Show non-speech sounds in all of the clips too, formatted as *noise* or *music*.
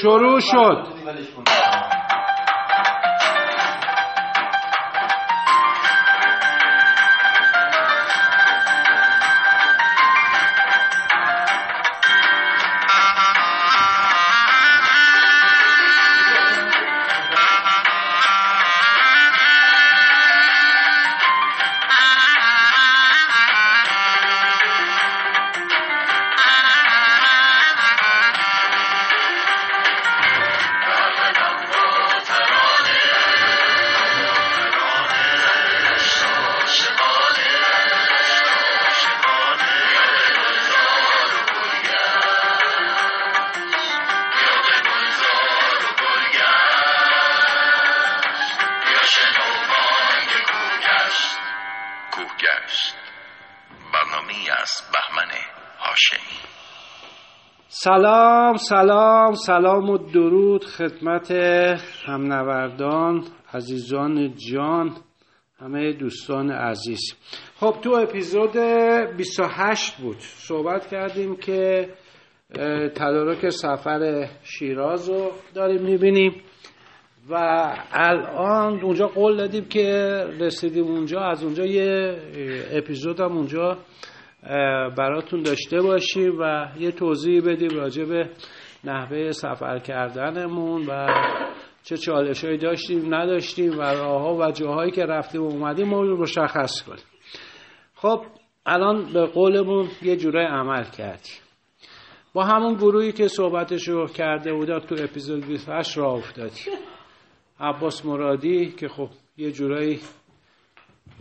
شروع شد. سلام سلام سلام و درود خدمت همنوردان عزیزان جان همه دوستان عزیز. خب تو اپیزود 28 بود. صحبت کردیم که تدارک سفر شیراز رو داریم می‌بینیم و الان اونجا قول دادیم که رسیدیم اونجا از اونجا یه اپیزود هم اونجا براتون داشته باشیم و یه توضیح بدیم راجع به نحوه سفر کردنمون و چه چالش هایی داشتیم نداشتیم و راه و جاهایی که رفتیم و اومدیم رو مشخص کنیم. خب الان به قولمون یه جورای عمل کردیم. با همون گروهی که صحبتش رو کرده بودم تو اپیزود 28 راه افتادیم. عباس مرادی که خب یه جورایی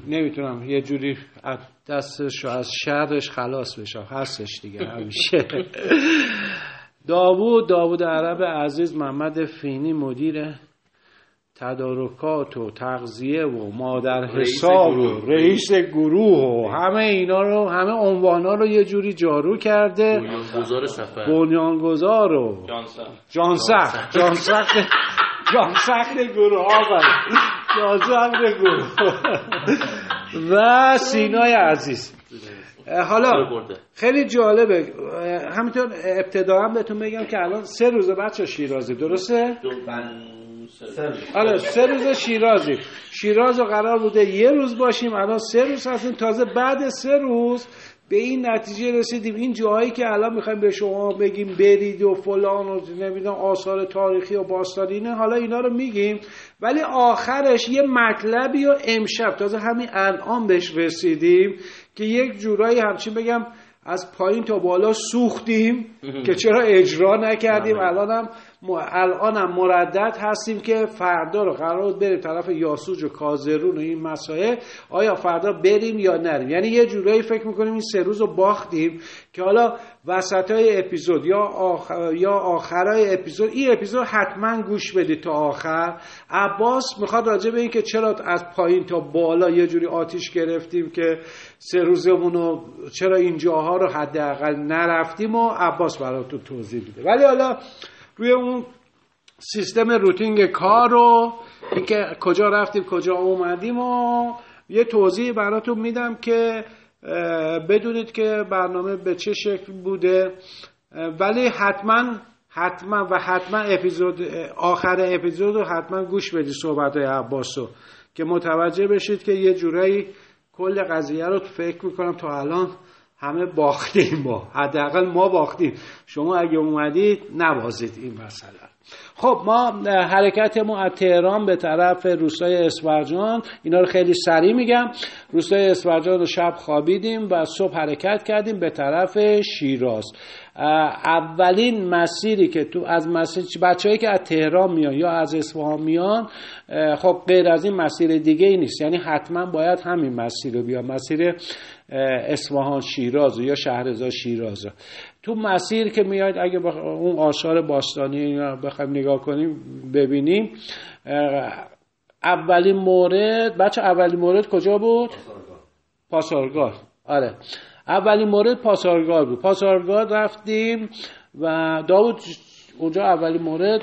نمی‌تونم یه جوری از دستش و از شرش خلاص بشم. هستش دیگه همیشه. داوود داوود عرب عزیز محمد فینی مدیر تدارکات و تغذیه و مادر حساب و رئیس گروه و همه اینا رو همه عنوانا رو یه جوری جارو کرده. گزار سفر. بنیانگذار و جانسخت جانسخت جانسخت گروه آفرین جانسخت گروه و سینای عزیز. حالا. خیلی جالبه. همینطور ابتدا هم بهتون بگم که الان سه روزه بچه شیرازی. درسته؟ آره سه روز شیرازی. شیراز رو قرار بوده یه روز باشیم. الان سه روز هستیم. تازه بعد سه روز به این نتیجه رسیدیم. این جاهایی که الان می‌خوایم به شما بگیم برید و فلان و نمی‌دونم آثار تاریخی و باستانی اینه حالا اینا رو میگیم. ولی آخرش یه مطلبی و امشب تازه همین الان بهش رسیدیم که یک جورایی همچین بگم از پایین تا بالا سوختیم که چرا اجرا نکردیم. الانم الانم مردد هستیم که فردا رو قرار بریم طرف یاسوج و کازرون و این مسائل. آیا فردا بریم یا نریم؟ یعنی یه جورایی فکر می‌کنیم این سه روز رو باختیم که حالا وسط های اپیزود یا آخر یا آخرای اپیزود این اپیزود حتما گوش بدید تا آخر. عباس می‌خواد راجع به این که چرا از پایین تا بالا یه جوری آتیش گرفتیم که سه روزمون رو چرا این جاها رو حداقل نرفتیم و عباس براتون توضیح میده. ولی حالا روی اون سیستم روتینگ کار رو اینکه کجا رفتیم کجا اومدیم و یه توضیح براتون میدم که بدونید که برنامه به چه شکل بوده. ولی حتما حتما و حتما اپیزود آخر اپیزود رو حتما گوش بدید صحبت های عباس که متوجه بشید که یه جورایی کل قضیه رو فکر می‌کنم تا الان همه باختیم ما. حداقل ما باختیم. شما اگه اومدید نبازید این مسئله. خب ما حرکتمون از تهران به طرف روستای اسفرجان. اینا رو خیلی سریع میگم. روستای اسفرجان رو شب خوابیدیم و صبح حرکت کردیم به طرف شیراز. اولین مسیری که تو از مسیر بچههایی که از تهران میان یا از اصفهان میان خب غیر از این مسیر دیگه ای نیست. یعنی حتما باید همین مسیر رو بیان. مسیر اصفهان شیراز یا شهرزاد شیراز تو مسیر که میاد اگه بخ... اون آثار باستانی بخوایم نگاه کنیم ببینیم اولین مورد بچه اولین مورد کجا بود؟ پاسارگاد آره اولین مورد پاسارگاد بود پاسارگاد رفتیم و داود اونجا اولین مورد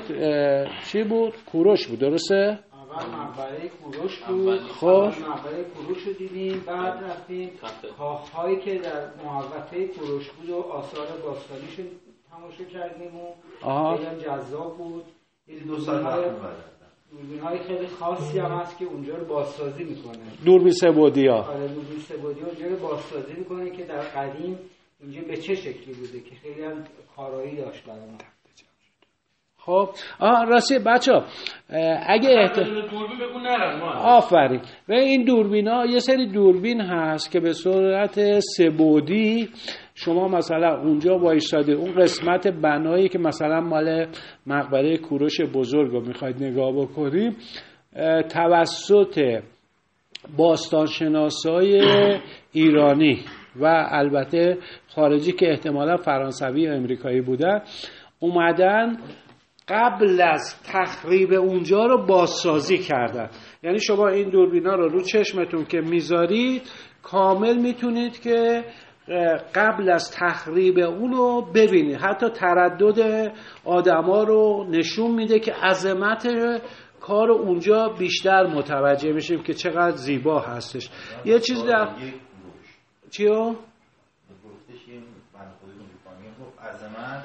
چی بود؟ کوروش بود درسته؟ اول مقبره کوروش بود. خب. مقبره کوروش رو دیدیم. بعد رفتیم کاخ هایی که در محوطه کوروش بود و آثار باستانیش تماشا کردیم و. خیلی جذاب بود. یه دو سال می‌برد. دوربین‌های خیلی خاصی هم هست که اونجا رو بازسازی می‌کنه. دوربین سبودیا. آره دوربین سبودی اونجا رو بازسازی می‌کنه که در قدیم اینجا به چه شکلی بوده که خیلی هم کارایی داشت برای ما. خب. آه راستی بچه اگه احت... آفرین. و این دوربین ها یه سری دوربین هست که به صورت سبودی شما مثلا اونجا وایستاده اون قسمت بنایی که مثلا مال مقبره کوروش بزرگ رو می‌خواید نگاه بکنیم توسط باستانشناسای ایرانی و البته خارجی که احتمالا فرانسوی یا امریکایی بودن اومدن قبل از تخریب اونجا رو بازسازی کردن. یعنی شما این دوربینا رو رو چشمتون که می‌ذارید کامل می‌تونید که قبل از تخریب اون رو ببینید. حتی تردد آدما رو نشون میده که عظمت کار اونجا بیشتر متوجه میشیم که چقدر زیبا هستش. یه چیز در چیو؟ گفتش اروپایی گفت عظمت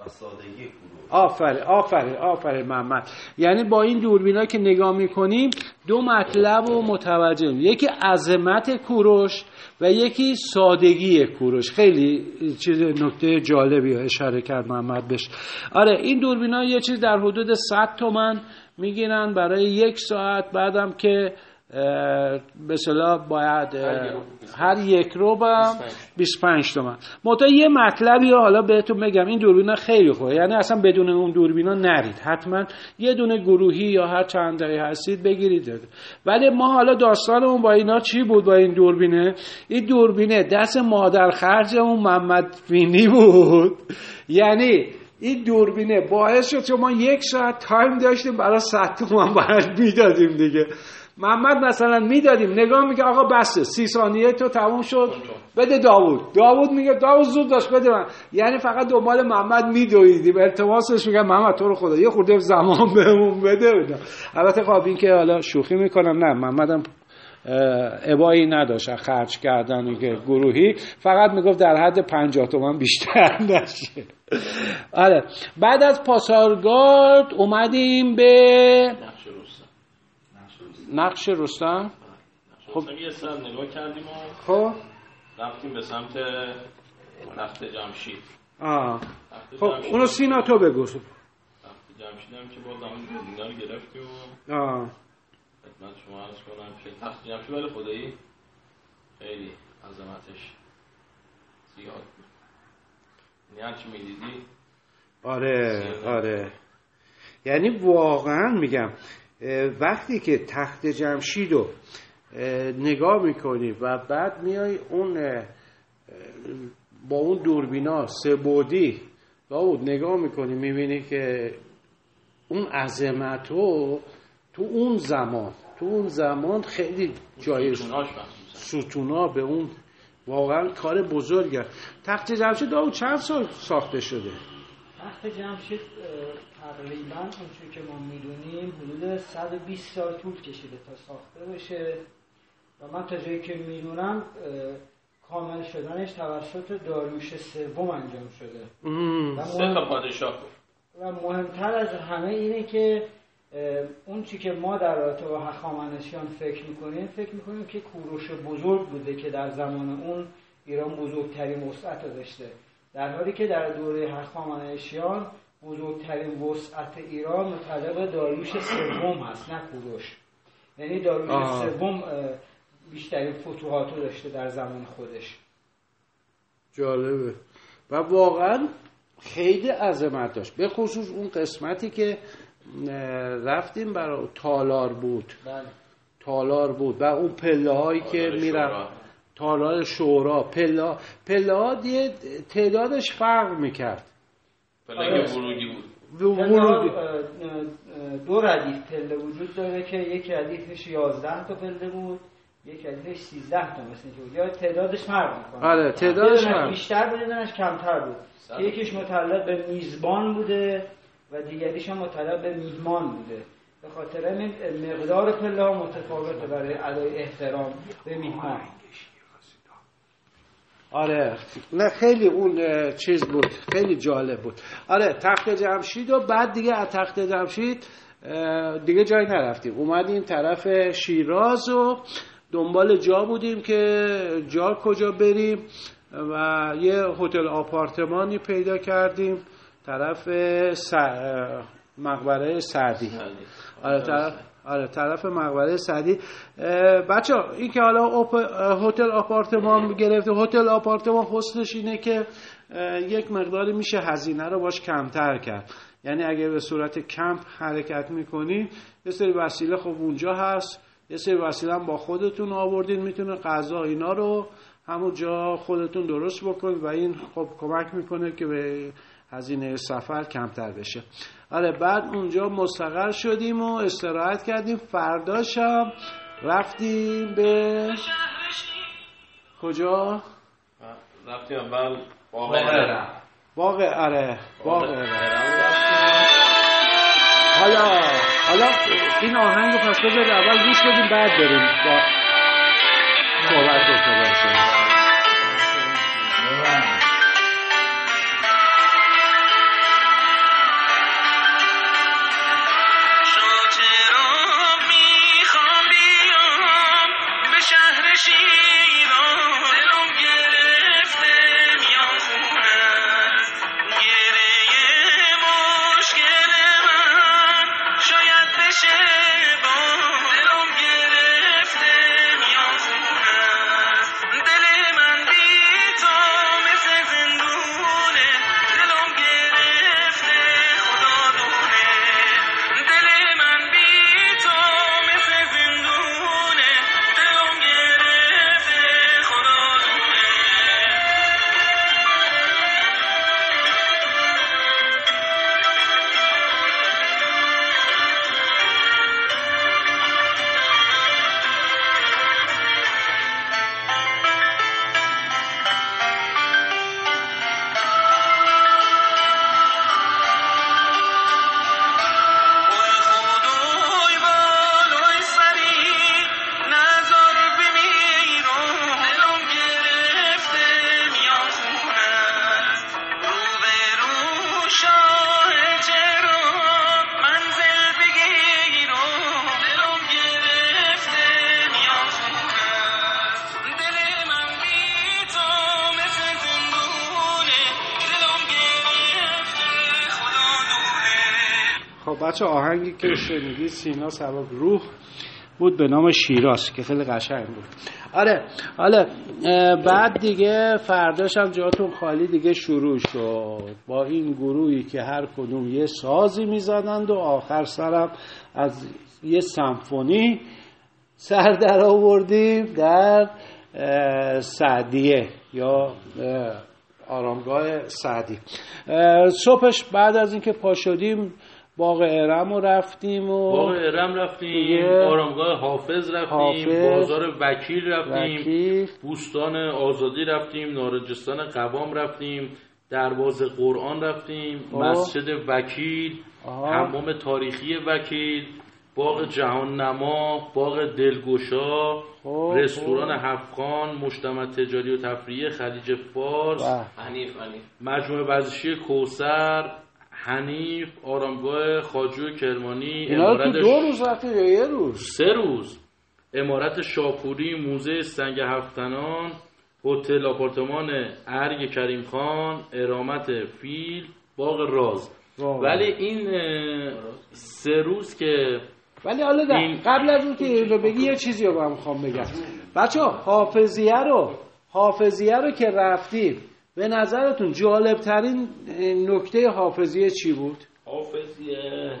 و سادگی آفرین آفرین آفرین محمد. یعنی با این دوربینا که نگاه می‌کنیم دو مطلب رو متوجه. یکی عظمت کوروش و یکی سادگی کوروش. خیلی چیز نکته جالبی اشاره کرد محمد بهش. آره این دوربینا یه چیز در حدود 100 تومن می‌گیرن برای یک ساعت. بعدم که صلاح باید هر یک رو با 25 تومن. منتها یه مطلبی رو حالا بهتون بگم این دوربینا خیلی خوبه. یعنی اصلا بدون اون دوربینا نرید. حتما یه دونه گروهی یا هر چند دقیقه هستید بگیرید. ولی ما حالا داستانمون با اینا چی بود با این دوربینه؟ این دوربینه دست مادر خرجمون محمد فینی بود. یعنی این دوربینه باعث شد چون ما یک ساعت تایم داشتیم برای صد تومن باید می‌دادیم دیگه. محمد مثلا می‌دادیم نگاه میگه آقا بسه سی ثانیه تو تموم شد. بده داوود. داوود میگه داوود زود داشت بده من. یعنی فقط دنبال محمد میدویدیم. التماسش میگه محمد تو رو خدا. یه خورده زمان *laughs* بهمون بده. البته خب این که حالا شوخی می‌کنم نه محمدم ابایی نداشت. خرج کردن و که گروهی. فقط می‌گفت در حد پنجاه تومن بیشتر *laughs* نشه. آره. بعد از پاسارگارد اومدیم به نقش رستم؟ رستم خب یه سر نگاه کردیم و خب. رفتیم به سمت تخت جمشید. آه. خب اونو سینا تو بگو. تخت جمشید هم که باز همون دینا رو گرفتیم و آه. خدمت شما عرض کنم که تخت جمشید ولی خدایی خیلی عظمتش زیاد بود. یعنی هرچی می‌دیدی آره آره. یعنی واقعا میگم وقتی که تخت جمشید رو اه، نگاه می‌کنی و بعد میای اون با اون دوربینا سبودی داود نگاه می‌کنی می‌بینی که اون عظمت رو تو اون زمان تو اون زمان خیلی جای ستونا به اون واقعا کار بزرگه. تخت جمشید داود چند سال ساخته شده؟ تخت جمشید تقریبا اونچه که ما می‌دونیم حدود 120 سال طول کشیده تا ساخته بشه. و من تا جایی که می‌دونم کامل شدنش توسط داریوش سوم انجام شده. و سه تا مهم- پادشاه و مهمتر از همه اینه که اون چی که ما در رابطه با هخامنشیان فکر می‌کنیم فکر می‌کنیم که کوروش بزرگ بوده که در زمان اون ایران بزرگترین وسعت داشته. در حالی که در دوره هخامنشیان بزرگترین وسعت ایران متعلق داریوش سوم هست نه کوروش. یعنی داریوش. سوم بیشترین فتوحات رو داشته در زمان خودش. جالبه. و واقعا خیلی عظمت داشت. به خصوص اون قسمتی که رفتیم برای تالار بود. بله. تالار بود. و اون پله هایی که شورا. تالار شورا پله ها دیگه تعدادش فرق می‌کرد. پلنگ ورودی بود. ورودی. دو ردیف پله وجود داره که یک ردیفش 11 تا پله بود یک ردیفش 13 تا مثل که بود. یا تعدادش فرق می‌کنه. آره تعدادش فرق. بیشتر بود یه کمتر بود. یکیش متعلق به میزبان بوده و دیگریش هم متعلق به میهمان بوده. به خاطر مقدار پله ها متفاوته برای ادای احترام به میهمان. آره. نه خیلی اون چیز بود. خیلی جالب بود. آره تخت جمشید و بعد دیگه از تخت جمشید دیگه جایی نرفتیم. اومدیم طرف شیراز و دنبال جا بودیم که جا کجا بریم. و یه هتل آپارتمانی پیدا کردیم. طرف. مقبره سعدی. آره طرف آره طرف مقبره سعدی. بچه این که حالا هتل آپارتمان گرفته هتل آپارتمان حسنش اینه که یک مقداری میشه هزینه رو باش کمتر کرد. یعنی اگر به صورت کمپ حرکت می‌کنی یه سری وسیله خب اونجا هست. یه سری وسیله هم با خودتون آوردین می‌تونه غذا اینا رو همونجا خودتون درست بکنید و این خب کمک می‌کنه که به هزینه سفر کمتر بشه. آره بعد اونجا مستقر شدیم و استراحت کردیم. فرداشم رفتیم به کجا؟ رفتیم اول باغ باغ اره. باغ حالا حالا این آهنگ رو پس بذارید اول گوش بدیم بعد بریم با صحبت بکنیم بچه که شنیدی سینا سبب روح بود به نام شیراز که خیلی قشنگ بود. آره حالا بعد دیگه فرداش هم جاتون خالی دیگه شروع شد. با این گروهی که هر کدوم یه سازی می‌زدند و آخر سرم از یه سمفونی سر در آوردیم در سعدیه یا آرامگاه سعدی. صبحش بعد از اینکه پا شدیم باغ ارم رو رفتیم و باغ ارم رفتیم آرامگاه حافظ رفتیم حافظ، بازار وکیل رفتیم وکیل. بوستان آزادی رفتیم نارنجستان قوام رفتیم دروازه قرآن رفتیم آه. مسجد وکیل حمام تاریخی وکیل باغ جهان نما باغ دلگوشا خب، رستوران خب. هفخان مجتمع تجاری و تفریحی خلیج فارس مجموعه ورزشی کوسر حنیف آرامگاه خاجو کرمانی امارت دو روز رفته یا یه روز؟ سه روز. امارت شاپوری موزه سنگ هفتنان هتل آپارتمان ارگ کریم خان ارامت فیل باغ راز. ولی این سه روز که ولی حالا این... قبل از اون که رو بگی یه چیزی رو هم خوام بگم. بچه حافظیه رو حافظیه رو که رفتیم به نظرتون جالب ترین نکته حافظیه چی بود؟ حافظیه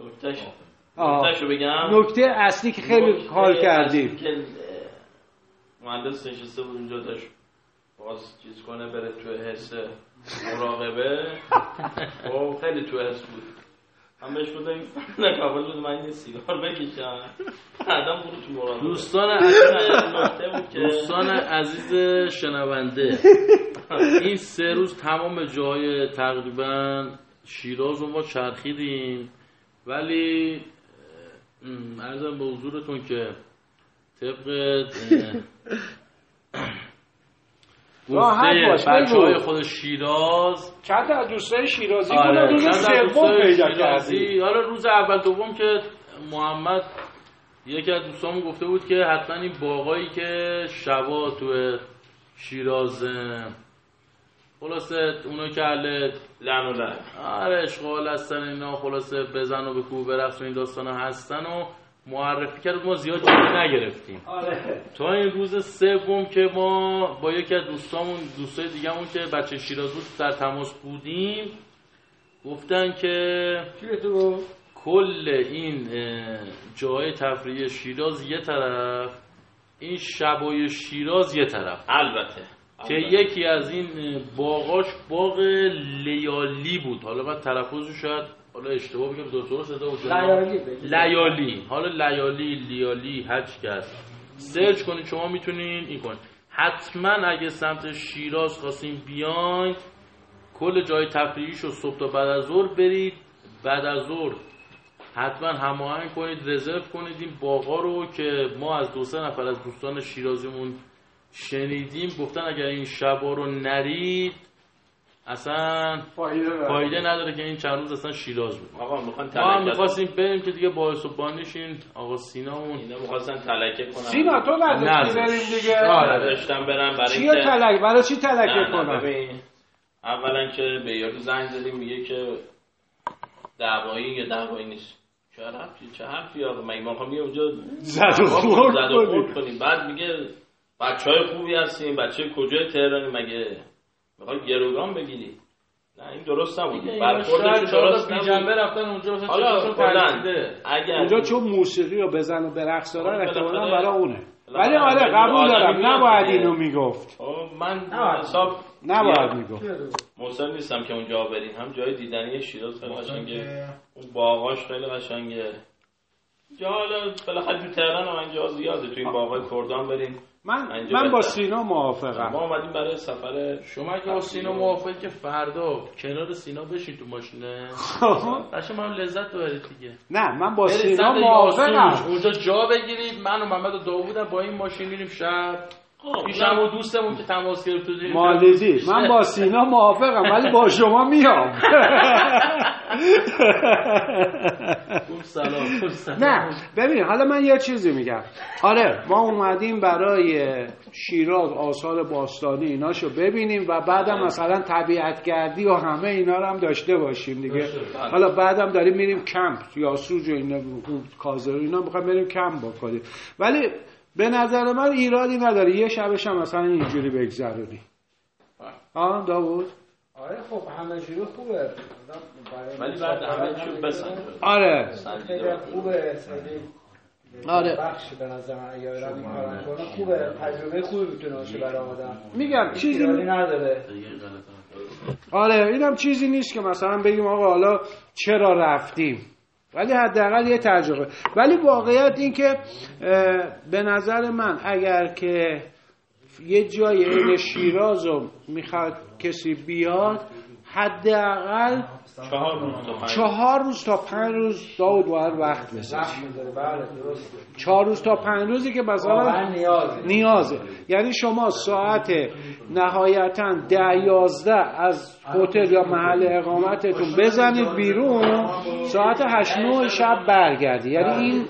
نکتهش رو بگم. نکته اصلی که خیلی کار کردیم. که مهندس نشسته بود اونجا داشت باز چیز کنه بره تو حس مراقبه. *laughs* خب خیلی تو حس بود. هم بهش بودم نه قبل بود من یه سیگار بکشم. بعدم برو تو مراقبه دوستان عزیز دوستان عزیز شنونده. این سه روز تمام جای تقریبا شیراز رو ما چرخیدیم. ولی ارزم به حضورتون که طبق گفته بچه های خود شیراز. چند از دوستای شیرازی؟ آره. روز سوم پیدا کردی؟ حالا روز اول دوم که محمد یکی از دوستامون گفته بود که حتما این باقایی که شبا تو شیراز خلاصه اونو که اهل لعن و لعن. آره اشغال هستن اینا خلاصه بزن و به کوه برقص و این داستان هستن و معرفی کرد ما زیاد جدی نگرفتیم. آره. تا این روز سوم که ما با یکی از دوستامون دوستای دیگه‌مون که بچه شیراز بود در تماس بودیم گفتن که کل این جای تفریحی شیراز یه طرف این شبای شیراز یه طرف. البته. که یکی از این باغاش باغ لیالی بود. حالا من تلفظ شاید حالا اشتباه بگم صدا بود لیالی لیالی حالا لیالی لیالی هر کس سرچ کنید شما می‌تونین این کنید حتما اگه سمت شیراز خواستین بیاین کل جای تفریحیشو صبح تا بعد از ظهر برید. بعد از ظهر حتما هماهنگ کنید رزرو کنید. این باغا رو که ما از دو سه نفر از دوستان شیرازیمون شنیدیم گفتن اگر این شبا رو نرید اصلا فایده, نداره. که این چند روز اصلا شیراز بود آقا می‌خوان ما هم می‌خواستیم بریم که دیگه باعث و بانیشین آقا سینا اون اینا می‌خواستن تلکه کنن. سینا تو نداشتی بریم دیگه. آره. داشتم برم برای چی تلک برای چی تلکه کنن اولا که به یارو زنگ زدیم میگه که دعوایی یا دعوایی نیست. چه حرفی چه حرفی آقا؟ مگه ما میگه اونجا زد و خورد کنیم؟ بعد میگه بچه های خوبی هستیم. بچه کجای تهرانی؟ مگه می‌خوای گروگان بگیری. نه این درست نبود. برخوردش درست نبود. جنبه رفتن اونجا حالا اگر اونجا چون موسیقی رو بزن و برقص دارن احتمالاً برای اونه. ولی آره قبول دارم. نباید اینو می‌گفت. من حساب نباید می‌گفت. موسیقی نیستم که اونجا بریم. هم جای دیدنی شیراز خیلی قشنگه. اون باغاش خیلی قشنگه. جا حالا بالاخره تو تهران هم اینجا زیاده. تو این باغای کردان بریم. من من با سینا موافقم. ما اومدیم برای سفر شما که با سینا موافقی که فردا کنار سینا بشین تو ماشینه. قشنگ من لذت ببرید دیگه. نه من با سینا موافقم. اونجا جا بگیرید. من و محمد و داوود با این ماشین میریم شب پیشم و دوستمون که تماس گرفت مالدی. من با سینا موافقم ولی با شما میام. نه ببین حالا من یه چیزی میگم. آره ما اومدیم برای شیراز آثار باستانی ایناشو ببینیم و بعدم مثلا طبیعت گردی و همه اینا رو هم داشته باشیم دیگه. بله. حالا بعدم داریم میریم کمپ یا سوج و اینا کازر اینا می‌خوایم بریم کمپ بکنیم. ولی به نظر من ایرادی نداره. یه شبش هم مثلا اینجوری بگذرونی. آه. داوود؟ آره خب همه جوری خوبه. ولی بعد همه چیز بسن آره. خوبه. آره. بخش به نظر من. کارم کنه خوبه. تجربه خوبی می‌تونه باشه برای آدم. میگم چیزی نداره. آره اینم چیزی نیست که مثلا بگیم آقا حالا چرا رفتیم؟ ولی حداقل یه تجربه. ولی واقعیت این که به نظر من اگر که یه جای این شیراز رو می‌خواد کسی بیاد حداقل چهار روز تا چهار روز تا پنج روز داود باید وقت بسازی بله، چهار روز تا پنج روزی که مثلا نیازه. نیازه. یعنی شما ساعت نهایتا ده یازده از هتل یا محل اقامتتون بزنید بیرون. ساعت هشت نوع شب برگردی. یعنی این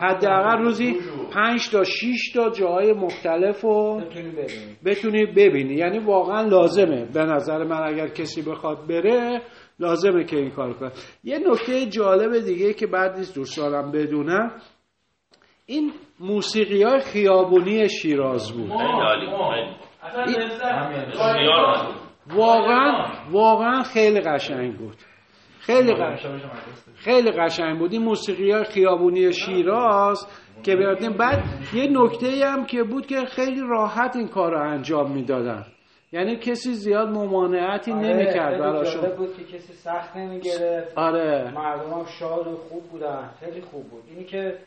حداقل روزی پنج تا 6 تا جاهای مختلف رو بتونی ببینی. یعنی واقعا لازمه. به نظر من اگر کسی بخواد بره لازمه که این کار کنه. یه نکته جالب دیگه که بعد نیست دوستانم بدونم این موسیقی های خیابونی شیراز بود. واقعا واقعا خیلی قشنگ بود. خیلی قشنگ. خیلی قشنگ بود. این موسیقی های خیابونی شیراز که بیادیم بعد یه نکته هم که بود که خیلی راحت این کار رو انجام می‌دادن. یعنی کسی زیاد ممانعتی آره نمی‌کرد براشون. بود که کسی سخت نمی‌گرفت. آره. مردم هم شاد و خوب بودن. خیلی خوب بود. اینی که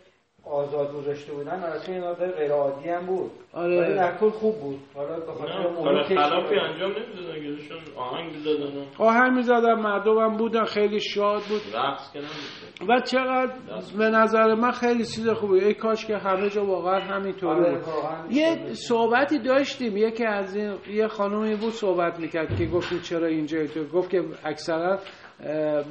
آزاد گذاشته بودن البته این مقدار غیر عادی هم بود. آره. ولی در کل خوب بود. حالا به خاطر خلافی انجام نمی‌دادن گیرشون آهنگ می‌زدن. آهنگ می‌زدن مردم هم بودن خیلی شاد بود. رقص و چقدر به نظر من خیلی چیز خوبه. ای کاش که همه جا واقعا همینطوری آره، بود. یه صحبتی داشتیم. یکی از این یه خانومی بود صحبت می‌کرد که گفتیم چرا اینجا گفت که اکثرا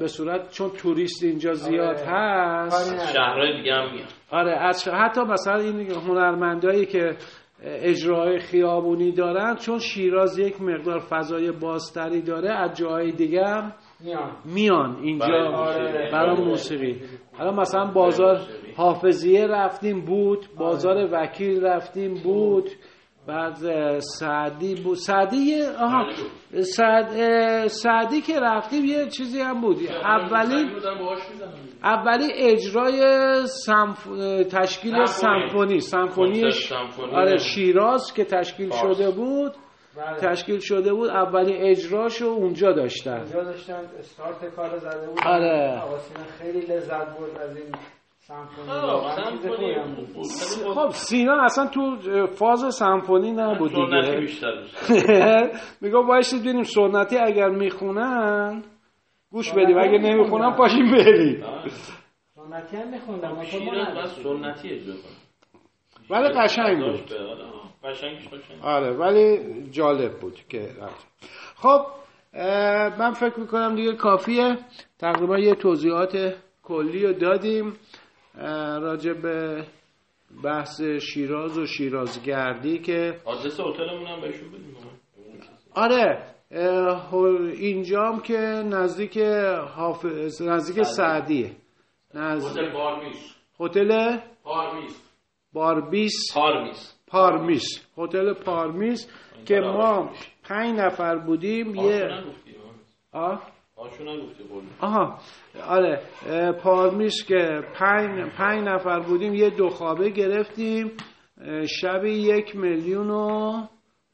به صورت چون توریست اینجا زیاد آره. هست شهرهای دیگه هم میاد آره از حتی مثلا این هنرمندایی که اجرای خیابونی دارن چون شیراز یک مقدار فضای بازتری داره از جاهای دیگه هم میان. اینجا برای آره. موسیقی. حالا مثلا بازار حافظیه رفتیم بود. بازار وکیل رفتیم بود. بعد سعدی بود. سعدی آها. سعد سعدی که رفتیم یه چیزی هم بود. اولی اولی اجرای سمف... تشکیل سمفونی. سمفونی. آره شیراز که تشکیل شده بود. بله. تشکیل شده بود. اولی اجراشو اونجا داشتن. اونجا داشتن استارت کار زده بود آره. خیلی لذت برد از این خب سینا اصلا تو فاز سمفونی نبود دیگه. میگم بایستید ببینیم سنتی اگر می‌خونن گوش بدیم. اگه نمی‌خونن پاشیم بریم. سنتی هم میخوندم. سنتی اجرا ولی قشنگ بود. آره. ولی جالب بود که خب من فکر می‌کنم دیگه کافیه. تقریبا یه توضیحات کلی رو دادیم. راجع به بحث شیراز و شیرازگردی که آدرس هتلمون هم بهشون بدیم. آره اینجام که نزدیک حافظ نزدیک سعدیه. نزدیک هتل بارمیس هتل؟ پارمیس. باربیس پارمیس. پارمیس. هتل پارمیس که ما پنج نفر بودیم یه آه؟ آها آره پارمیش که پنج, پنج نفر بودیم یه دو خوابه گرفتیم شب یک میلیون و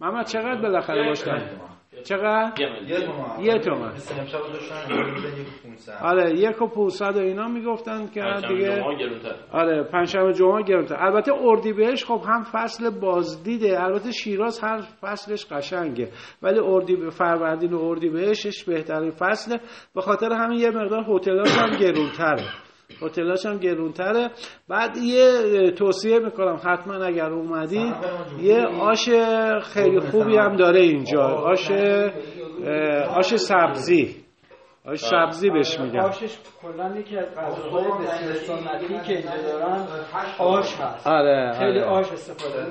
محمد چقدر بالاخره باشتن چقدر؟ یه تومن. آره یک و پونصد و اینا می‌گفتن که دیگه آره پنجشنبه جمعه گرونتر. البته اردی بهش خب هم فصل بازدیده. البته شیراز هر فصلش قشنگه. ولی اردی به فروردین و اردی بهشش بهترین فصله. به خاطر همین یه مقدار هتلاش هم گرونتره. هتلاش هم گرونتره. بعد یه توصیه می‌کنم حتما اگر اومدید یه آش خیلی خوبی هم داره اینجا. آش آش سبزی. آش سبزی بهش میگن. آشش کلا یکی از غذاهای بسیار سنتی که اینجا دارن آش هست. آره خیلی آره. آش استفاده.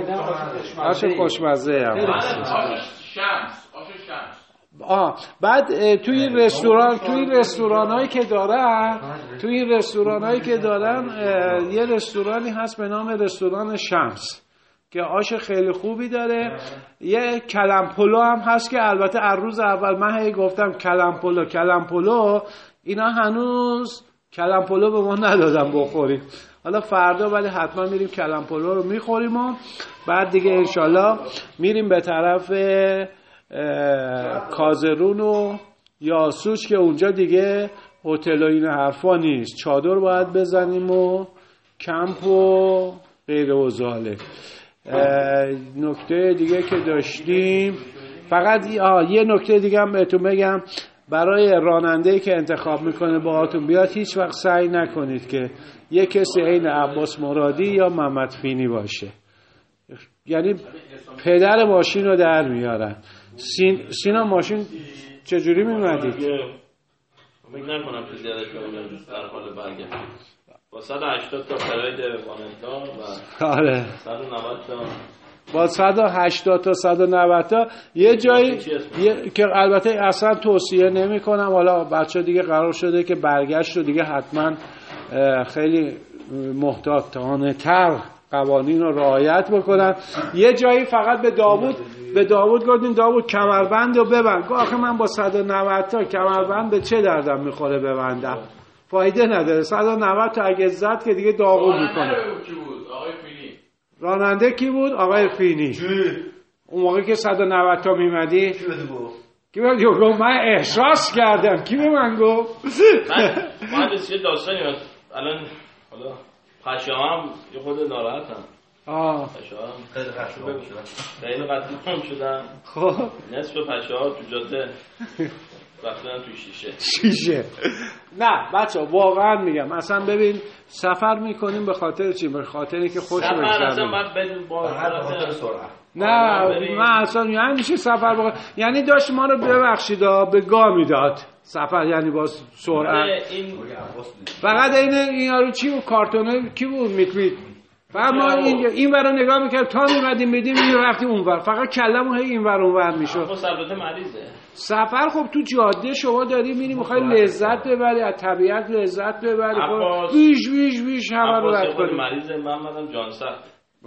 می‌کنن آش خوشمزه هم آش شمس. آش شمس. آه بعد توی این رستوران توی این رستوران هایی که دارن توی این رستوران هایی که دارن یه رستورانی هست به نام رستوران شمس که آش خیلی خوبی داره. یه کلمپلو هم هست که البته از روز اول من هی گفتم کلمپلو کلمپلو. اینا هنوز کلمپلو به ما ندادم بخوریم. حالا فردا ولی حتما میریم کلمپلو رو می‌خوریم و بعد دیگه انشالله میریم به طرف کازرون و یاسوش که اونجا دیگه هتل و این حرفا نیست. چادر باید بزنیم و کمپ و غیر و نکته دیگه که داشتیم فقط یه نکته دیگه هم بهتون بگم. برای راننده که انتخاب می‌کنه باهاتون بیاد هیچ وقت سعی نکنید که یه کسی عین عباس مرادی یا محمد فینی باشه. یعنی پدر ماشین رو در میارن. سین... سینا ماشین چجوری میمدید؟ فکر نکنم که زیاده در حال برگشت با 180 تا پراید وانتا و آره. 190 تا با 180 تا 190 تا. یه جایی که البته اصلا توصیه نمی کنم حالا بچه دیگه قرار شده که برگشت و دیگه حتما خیلی محتاطانه تر قوانین رو رعایت بکنن. یه جایی فقط به داوود به داوود گفتیم داوود کمربند رو ببند. آخه من با 190 تا کمربند به چه دردم می‌خوره ببندم؟ فایده نداره. 190 تا اگه زد که دیگه داغون می‌کنه. راننده کی بود؟ آقای فینی. اون موقع که 190 تا میمدی؟ کی بود گفت؟ من احساس کردم. کی به من گفت؟ من یه داستانی؟ الان حالا پشه هم یه خود ناراحت هم آه. پشه هم خیلی خشم شدن خیلی قدیم شدن خب. نصف پشه ها تو جاده. رفتن تو شیشه. شیشه. نه بچه واقعا میگم. اصلا ببین سفر می‌کنیم به خاطر چی؟ به خاطر که خوش سفر اصلا باید بدون با خاطر سرعت. نه. من اصلا یعنی میشه سفر بقا... یعنی داشت ما رو ببخشید به گا می‌داد سفر یعنی با سرعت. آره، این. فقط این این یارو چی بود؟ کارتونه؟ کی بود؟ میتوید فقط ما این این ور رو نگاه می‌کرد تا میمدیم بدیم این رفتیم اون ور. فقط کلمون هی این ور اون ور می‌شد. خب سفر خب تو جاده شما داری میری می‌خوای لذت ببری از طبیعت لذت ببری خب. ویش ویش ویش همه رو رد کنی. مریضه من جان مثلا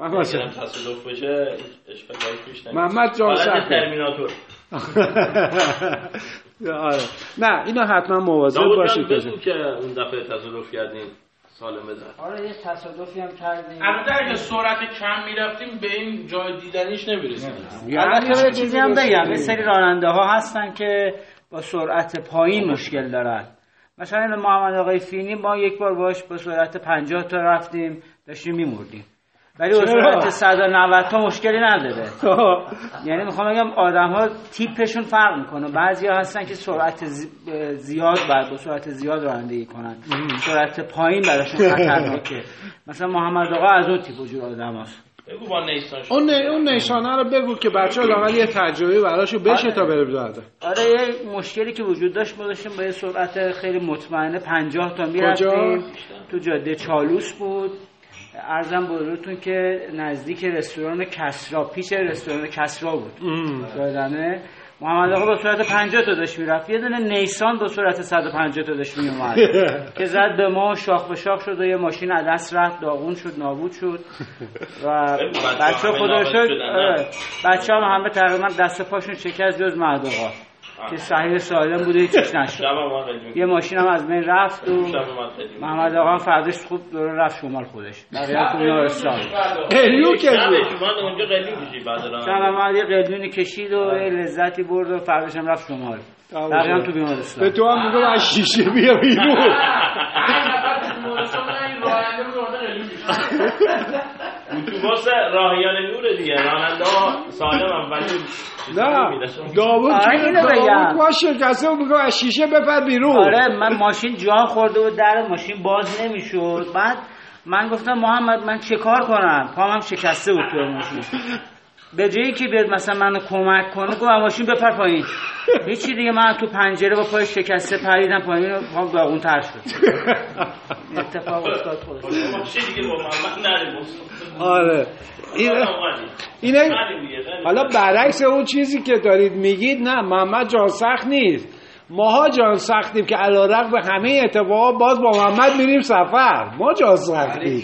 اگرم تصادف بشه محمد جان حالت سخته. ترمیناتور. *laughs* آره. نه اینو حتما مواظب باشید که بگو که اون دفعه تصادف کردیم سالمه در آره یه تصادفی هم کردیم. البته اگه سرعت کم می‌رفتیم به این جای دیدنیش نمی‌رسیدیم یعنی البته یه چیزی هم. بگم یه سری راننده ها هستن که با سرعت پایین مشکل دارن. مثلا محمد آقای فینی ما یک بار باش با سرعت 50 تا رفتیم داشتیم میمردیم. ولی؟ سرعت 190 تا مشکلی نداره. یعنی می‌خوام بگم آدم ها تیپشون فرق می‌کنه. بعضی ها هستن که سرعت زی- زیاد باید با سرعت زیاد رانندگی کنن. سرعت پایین براشون خطرناکه. مثلا محمد آقا از اون تیپ وجود آدم هست. بگو با نیستان شد. اون اون نشانه رو بگو که بچه لاقل یه تجربه براشو بشه تا بره داده آره یه مشکلی که وجود داشت ما داشتیم با یه سرعت خیلی مطمئنه 50 تا می‌رفتیم. تو جاده چالوس بود. ارزم بزرگتون که نزدیک رستوران کسرا پیش رستوران کسرا بود. یادمه محمد آقا با سرعت 50 تا داشت می‌رفت. یه دونه نیسان با سرعت 150 تا داشت میومد *laughs* که زد به ما شاخ به شاخ شد و یه ماشین دست رفت. داغون شد نابود شد. *laughs* و بچه‌ها بچه خدا شد؟ بچه ها همه تقریبا دست پاشون شکست جز مهد آقا. که صحیح سالم بوده هیچیش نشد. یه ماشین هم از بین رفت و محمد آقا هم فرداش خوب دور رفت شمال خودش. بقیه تو بیمارستان قدیم کشید شب هم یه قلیونی کشید و یه لذتی برد و فرداش هم رفت شمال. بقیه هم تو به بیمارستان تو هم میگم از شیشه بیا بیرون. *laughs* *laughs* اتوبوس راهیان نور دیگه. راننده ها سالم هم ولی نه. داوود آره، که بگم. داوود با شکسته و میگم از شیشه بپر بیرون. آره من ماشین جا خورده و در ماشین باز نمی‌شد. بعد من گفتم محمد من چه کار کنم؟ پام هم شکسته بود تو ماشین. به جایی که بیاد مثلا منو کمک کنه گفت ماشین بپر پایین. *laughs* هیچی دیگه من تو پنجره با پای شکسته پریدم پایین و پام داغون تر شد. *laughs* اتفاق افتاد خودش. محمد نریم. آره. اینه اینه حالا برعکس اون چیزی که دارید میگید نه محمد جان سخت نیست. ماها جان سختیم که علیرغم به همه اتفاقات باز با محمد میریم سفر. ما جان سختیم.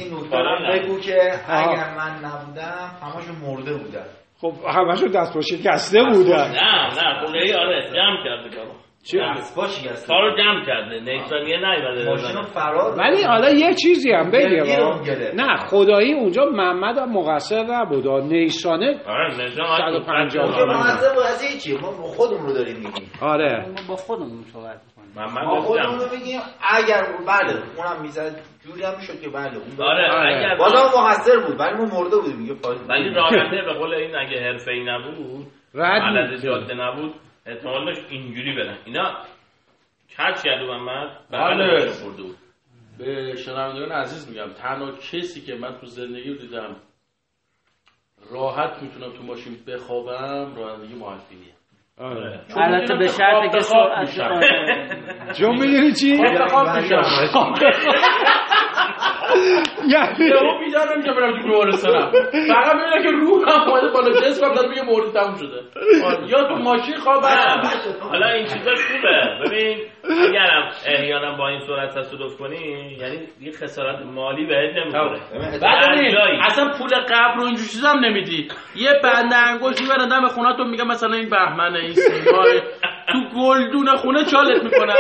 بگو که اگر من نبودم همشون مرده بودن. خب همشون دست با شکسته بودن. نه نه خونه آره جمع کرده شکسته. کارو جمع کرده نیسانیه نیومده ماشین رو فرار ولی حالا یه چیزی هم بگم. گرفت. نه خدایی اونجا محمد هم مقصر نبود. نیشانه آره نشان 150 اونجا معذب قضیه چیه ما خودمون رو داریم میگیم. آره. ما با خودمون صحبت محمد ما خودمون رو میگیم اگر بله اونم می‌زد جوری هم می‌شد که بله اون آره آره. اگر بازم مقصر بود ولی ما مرده بودیم. میگه ولی راننده به قول این اگه حرفه‌ای نبود رد. جاده نبود. احتمال داشت اینجوری برن اینا کج کرد محمد بله. بله خورده بود به شنوندگان عزیز میگم تنها کسی که من تو زندگی دیدم راحت می‌تونم تو ماشین بخوابم رانندگی معلفینیه آره البته به شرطی که سرعت آره. چون می‌دونی *laughs* *laughs* چی؟ خواب میشم *laughs* یعنی یهو بیدارم که برم تو بیمارستانم. فقط ببینم که روحم اومده بالا جسمم داره میگه مورد تموم شده. یا تو ماشین خوابم حالا این چیزا خوبه. ببین اگرم احیانا با این سرعت تصادف کنی یعنی یه خسارت مالی بهت نمی‌خوره. بعد. اصلا پول قبر رو اینجور چیزا هم نمیدی. یه بند انگشت می‌برن دم خونه تو میگه مثلا این بهمن این سیمای. تو گلدون خونه چالت می‌کنن.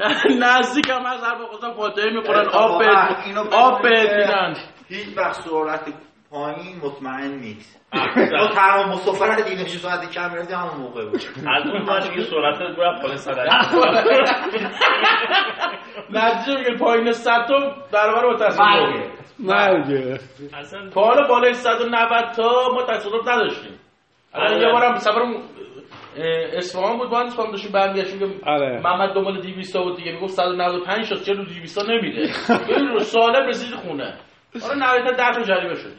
*laughs* نزدیک هم از هر موقع فاتحه می‌خورن آب بهت اینو آب که میدن هیچ وقت سرعت پایین مطمئن نیست. تو تمام مسافرت دیگه چه ساعت کم می‌رسی همون موقع بود. از اون باشه که سرعت رفت بالا سرعت نتیجه میگه پایین 100 تا برابر با تصادف مرگه تا حالا بالای 190 تا ما تصادف نداشتیم. الان یه بارم سفر اصفهان بود با اصفهان داشتیم برمیگشتیم که آره. محمد دنبال 200 بود دیگه می‌گفت 195 شد چرا 200 نمیده؟ یه سالم رسید خونه. آره نهایتا 10 تا جریمه شد.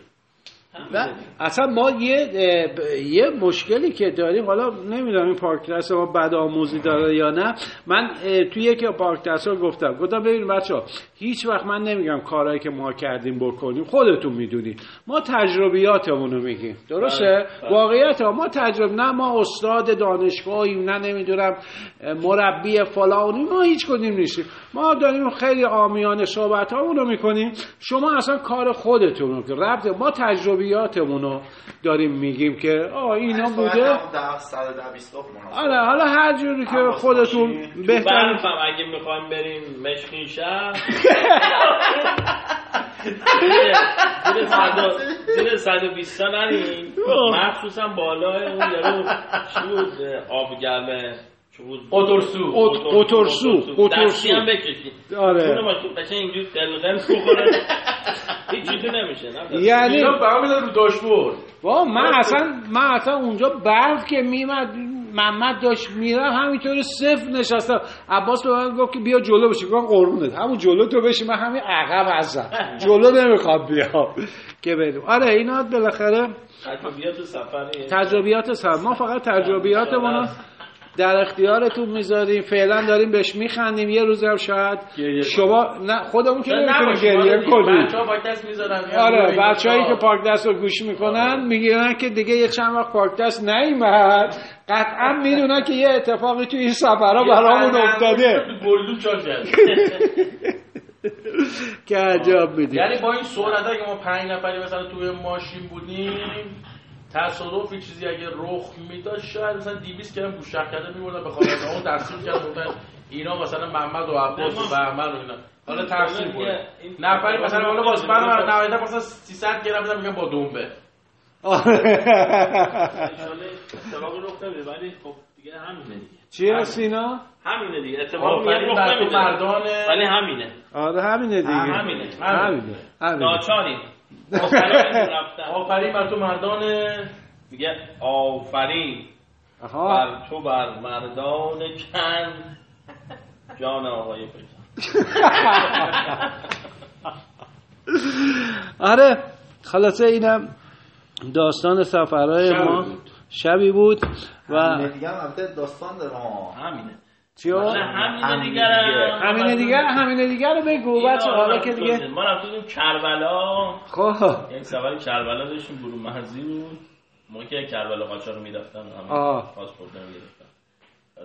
اصلا ما یه یه مشکلی که داریم حالا نمی‌دونم این پارک دست ما بد آموزی داره یا نه. من توی یکی پارک دست گفتم گفتم ببین بچه ها هیچ وقت من نمیگم کارهایی که ما کردیم بکنیم خودتون می‌دونید. ما تجربیاتمون رو میگیم. درسته؟ بله، بله. واقعیت ها ما تجربه نه ما استاد دانشگاهیم نه نمی‌دونم مربی فلانی ما هیچ کدیم نیستیم. ما داریم خیلی آمیانه صحبت رو می‌کنیم. شما اصلا کار خودتون رو ربط ما تجربیاتمون رو داریم میگیم که آه اینا بوده. آره حالا هر جوری که خودتون بهتر اگه می‌خوایم بریم مشکین شهر *laughs* زیر 120 تا نریم. مخصوصا بالای اون یارو چی بود؟ آب گرمه اوتورسو اوتورسو اوتورسو هم بکشید. آره. چون ما تو قشنگ اینجوری دلغمس بخوره *laughs* هیچ چیزی نمیشه یعنی اینا برام رو داشبورد وا من اصلا من اصلا اونجا برف که میمد محمد داشت میره همینطور صفر نشستم. عباس به من گفت که بیا جلو بشی گفتم قربونت. همون جلو تو بشی من همین عقب هستم. جلو نمی‌خواد بیا که بریم. آره اینا بالاخره تجربیات سفر تجربیات سفر. ما فقط تجربیاتمون در اختیارتون می‌ذاریم. فعلا داریم بهش میخندیم. یه روز هم شاید شما نه خودمون که نمی‌تونیم گریه کنیم. آره بچه‌هایی که پارک دست رو گوش می‌کنن می‌گیرن که دیگه یه چند وقت پارک دست نیومد. قطعا *laughs* می‌دونن که یه اتفاقی تو این سفرها برامون افتاده. *laughs* که عجب میدیم یعنی با این سرعت که ما پنج نفری مثلا توی ماشین بودیم تصادف چیزی اگه رخ می‌داد شاید مثلا 200 کلم گوشک کرده میبردن به خانواده اون دستور کرده بودن اینا مثلا محمد و عباس و بهمن و اینا. حالا تفسیر بود. نفری مثلا حالا واسه من نهایتا مثلا 300 گرم بدم میگم با دنبه. اتفاقی رخ نمیده ولی خب دیگه همینه دیگه. چیه سینا؟ همینه دیگه اتفاقی میگه رخ نمیده. مردانه ولی همینه. آره همینه دیگه. همینه. همینه. ناچاریم. آفرین بر تو مردان میگه آفرین بر تو بر مردان کن. جان آقای *laughs* آره خلاصه اینم داستان سفرهای ما شبی بود. و دیگه هم داستان داره همینه. چیو؟ همینه دیگه همینه دیگه همینه دیگه رو بگو بچه حالا که دیگه ما رفتیم کربلا. خب. یک سوال کربلا داشتیم برون محضی بود. موقع که کربلا قاچاق می‌رفتن همه پاسپورت نمی‌گرفتن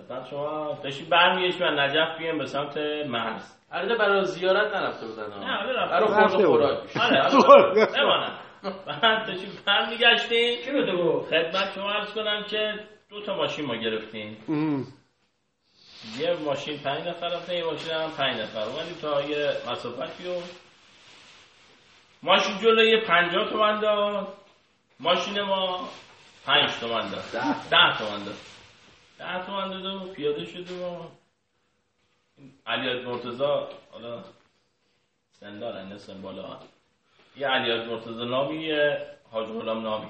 بعد شما داشتیم برمیگشت من نجف بیام به سمت مرز. البته برای زیارت نرفته بودن نه برای خورد خوراک آره *laughs* بعد داشتیم برمیگشتیم. چی رو خدمت شما عرض کنم که دو تا ماشین ما گرفتیم. یه ماشین پنج نفر رفتن یه ماشین هم پنج نفر. اومدیم تا یه مسافتی و ماشین جلوی پنجاه تومن داد. ماشین ما پنج تومن داد. ده. تومن داد. ده تومن داد و پیاده شدیم و علی مرتضا حالا سندار نسن بالا یه علی مرتضا نامی یه حاج غلام نامی.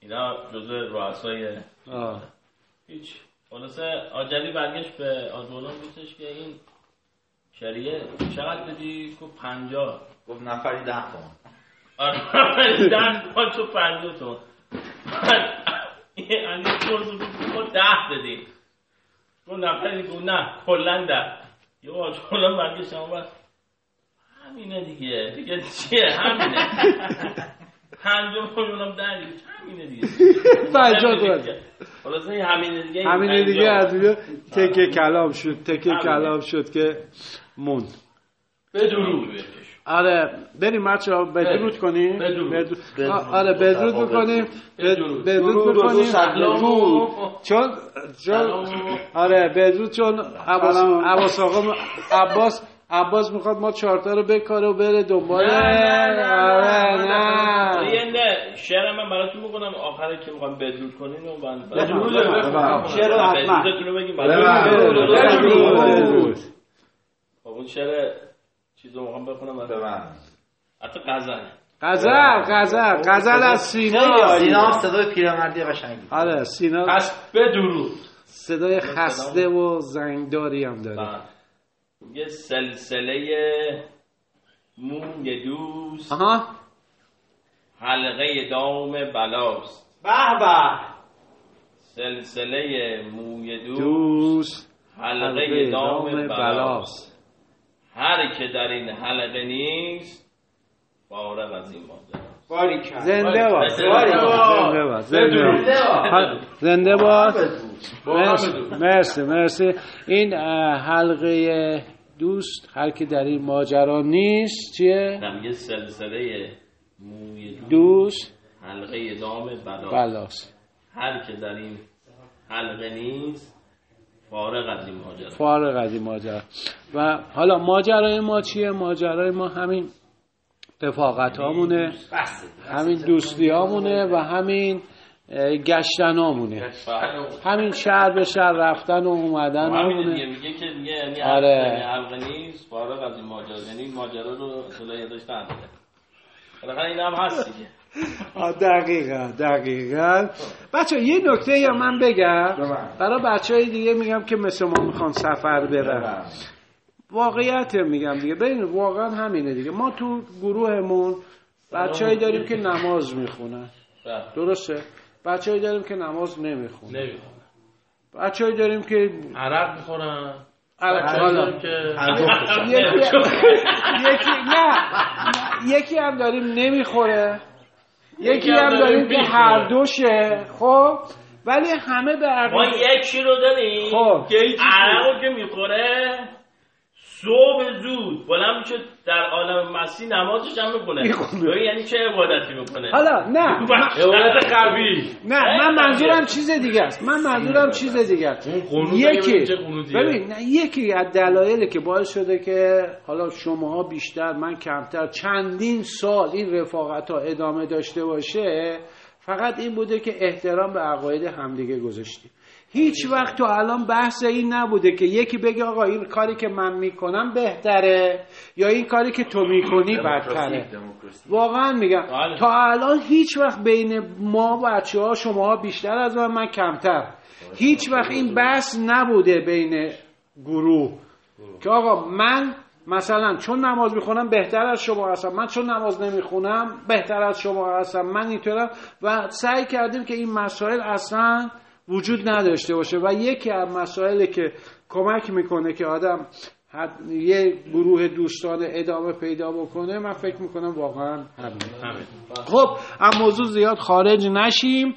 اینا جزء رؤسای هیچ. خلاصه آجلی برگشت به آزمولان گفتش که این شریعه چقدر بدی؟ گفت پنجاه. گفت نفری ده تومن آره ده تومن تو پنجاه تومن علی کرد گفت ده بدی گفت نفری گفت نه کلن ده. یه آزمولان برگشت اما همینه دیگه. دیگه چیه؟ همینه. *laughs* پنجاه میلیونم در همینه دیگه. پنجاه تومن خلاصه همینه دیگه همینه دیگه از اینجا تکه کلام شد تکه کلام شد که موند. بدرود آره بریم بچه ها بدرود کنیم. آره بدرود بکنیم. بدرود بکنیم. چون چون آره بدرود چون عباس آقا عباس عباس می‌خواد ما چهارتا رو بکاره و بره دنبال آره نه نه شعر من براتون می‌کنم آخر که می‌خوام بدرود کنین و من بدرود شعر حتما. بدرودتون رو بگیم. بدرود اون شعر چیزو می‌خوام بخونم. حتی غزل. غزل غزل. غزل از سینا. سینا صدای پیرمردی قشنگی. آره سینا پس به درود صدای خسته و زنگداری هم داره. بله. یه سلسله موی دوست. آها. حلقه دام بلاست. به به. سلسله موی دوست, دوست. حلقه, حلقه دام دام بلاست. بلاست. هر که در این حلقه نیست فارغ از این ماجرا. زنده باد زنده. باد زنده باد زنده باد مرسی. مرسی مرسی. این حلقه دوست هر که در این ماجرا نیست چیه؟ هم یه سلسله موی دوست دوست. حلقه دام بلاست. بلاست. هر که در این حلقه نیست فارغ از این ماجرا. فارغ از این ماجرا. و حالا ماجرای ما چیه؟ ماجرای ما همین رفاقت هامونه همین دوستی هامونه و همین اه، گشتن هامونه همین شهر به شهر رفتن و اومدن همین دیگه هامونه میگه که دیگه یعنی آره. حلقه حلقه نیست فارغ از این ماجرا. یعنی این ماجرا رو اصلا یادش نداره این هم هست دیگه. دقیقا دقیقا. بچه یه نکته یا من بگم؟ برای بچه های دیگه میگم که مثل ما می‌خوان سفر برن. واقعیت میگم دیگه. ببین واقعا همینه دیگه. ما تو گروهمون بچههایی داریم که نماز می‌خونن. بله. درسته؟ بچههایی داریم که نماز نمی‌خونن. نمی‌خوام بچههایی داریم که عرق می‌خورن. *laughs* یکی یکی نه. یکی هم داریم نمی‌خوره. یکی هم داریم که هر دوشه. خب؟ ولی همه به ما یکی رو داریم. خب. که عرقو که می‌خوره. صبح زود بلند میشه در عالم مسیح نمازش هم می‌کنه. ببین یعنی چه عبادتی می‌کنه؟ حالا نه. عبادت. قوی. نه من منظورم چیز دیگه است. من منظورم چیز دیگه است. یکی. ببین نه یکی از دلایلی که باعث شده که حالا شماها بیشتر من کمتر چندین سال این رفاقت ها ادامه داشته باشه فقط این بوده که احترام به عقاید همدیگه گذاشتیم. هیچ وقت تو الان بحث این نبوده که یکی بگه آقا این کاری که من می‌کنم بهتره یا این کاری که تو می‌کنی بدتره؟ واقعا میگم. بله. تا الان هیچ وقت بین ما بچه ها شما ها بیشتر از من من کمتر. هیچ وقت این بحث نبوده بین گروه. که آقا من مثلا چون نماز می‌خونم بهتر از شما هستم. من چون نماز نمی‌خونم بهتر از شما هستم. من اینطورم. و سعی کردیم که این مسائل اصلا وجود نداشته باشه و یکی از مسائلی که کمک می‌کنه که آدم حد- یه گروه دوستان ادامه پیدا بکنه من فکر می‌کنم واقعا همین. خب اما موضوع زیاد خارج نشیم.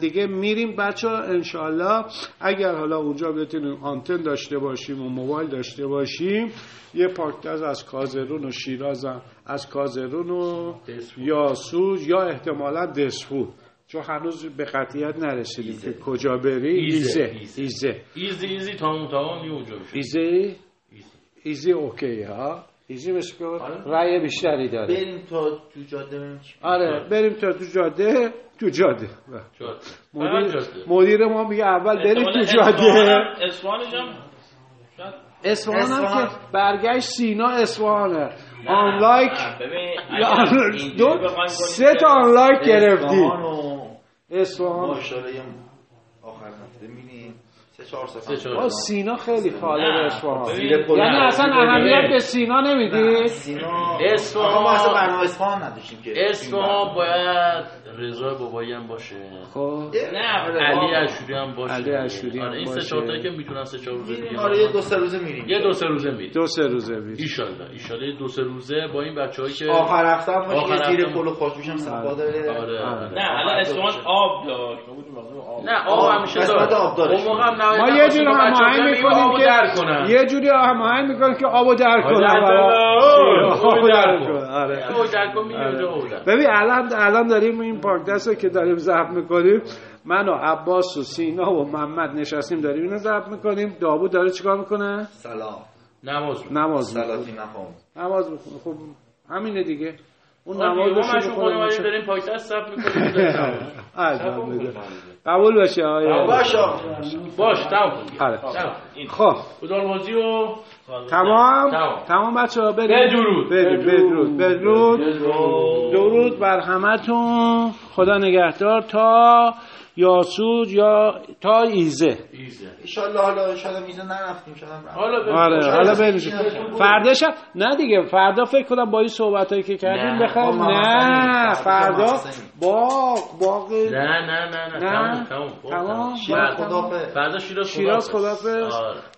دیگه میریم. بچه ها انشالله اگر حالا اونجا بتونیم آنتن داشته باشیم و موبایل داشته باشیم یه پاکتاز از کازرون و شیراز هم از کازرون و یاسوج یا احتمالا دزفول. چون هنوز به قطعیت نرسیدیم که کجا بری ایذه. ایذه. ایذه. easy easy تمام تمام یه easy easy OK ها. easy مثل که رأی بیشتری داره. بریم تا تو جاده چی آره بریم تا تو جاده. تو جاده. جاده. مدیر. مدیر ما میگه اول بریم تو جاده. اصفهانش هم شاید اصفهان هم. که برگشت سینا اصفهانه. آنلایک دو سه تا آنلایک گرفتی. اصفهان ماشاءالله آخر هفته میریم سه چهار سه ساعت چهار آه، سینا خیلی خاله اصفهان. یعنی اصلا. اهمیت به سینا نمیدی؟ سینا. اصفهان. ما اصلا برنامه اصفهان نداشتیم که اصفهان باید رضا بابایی هم باشه. خب. نه علی اشوری هم باشه. علی اشوری هم آره این سه. چهار که می‌تونن سه چهار روزه میریم بیان آره یه دو سه روزه میریم یه دو سه روزه میریم دو سه روزه بید ایشالله ایشالله دو سه روزه با این بچه‌هایی که آخر هفته هم زیر پل و خوشبوش هم صفا داره. آره آره. نه الان اصفهان آب داشت نه آب، همیشه قسمت داشت آب داره. اون موقع هم ما یه خواستیم جور با بچه‌ها هماهنگ می‌کنیم که در کنن. یه جوری هماهنگ می‌کنیم که آبو در کنن. آبو در آره. آبو در کن میگه اونجا آبو در. ببین الان الان داریم این پاکدست رو که داریم ضبط می‌کنیم. من و عباس و سینا و محمد نشستیم داریم اینو ضبط می‌کنیم. داوود داره چیکار می‌کنه؟ سلام. نماز نماز می‌خونه. سلاتی نخوام. نماز می‌خونه. خب همینه دیگه. اون نمازش رو بخونیم بریم پاکت ثبت می‌کنیم. قبول باشه آیا باشه باش. تمام. آره. خب. بازی و تمام؟ تمام. بچه ها بریم. بدرود بدرود بدرود درود. بر همتون. خدا نگهدار. تا یاسود یا تا ایزه. ایشالله حالا ایشالله میزه نرفتیم حالا آره حالا بریم فردا شب نه دیگه فردا فکر کنم با این صحبت هایی که کردیم بخوام نه. فردا باغ باغ. نه نه نه نه. تمام. تمام. فردا شیراز شیراز خدافظ.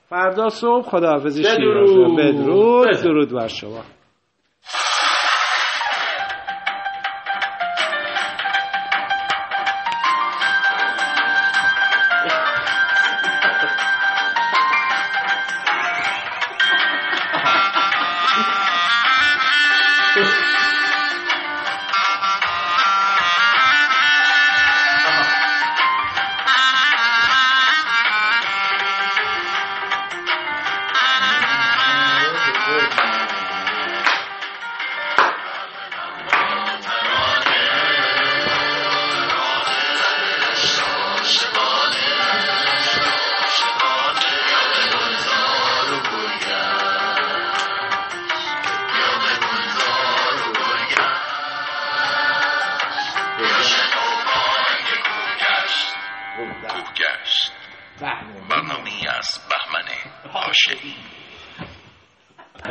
فردا صبح خداحافظی شیراز بدرود. درود بر شما.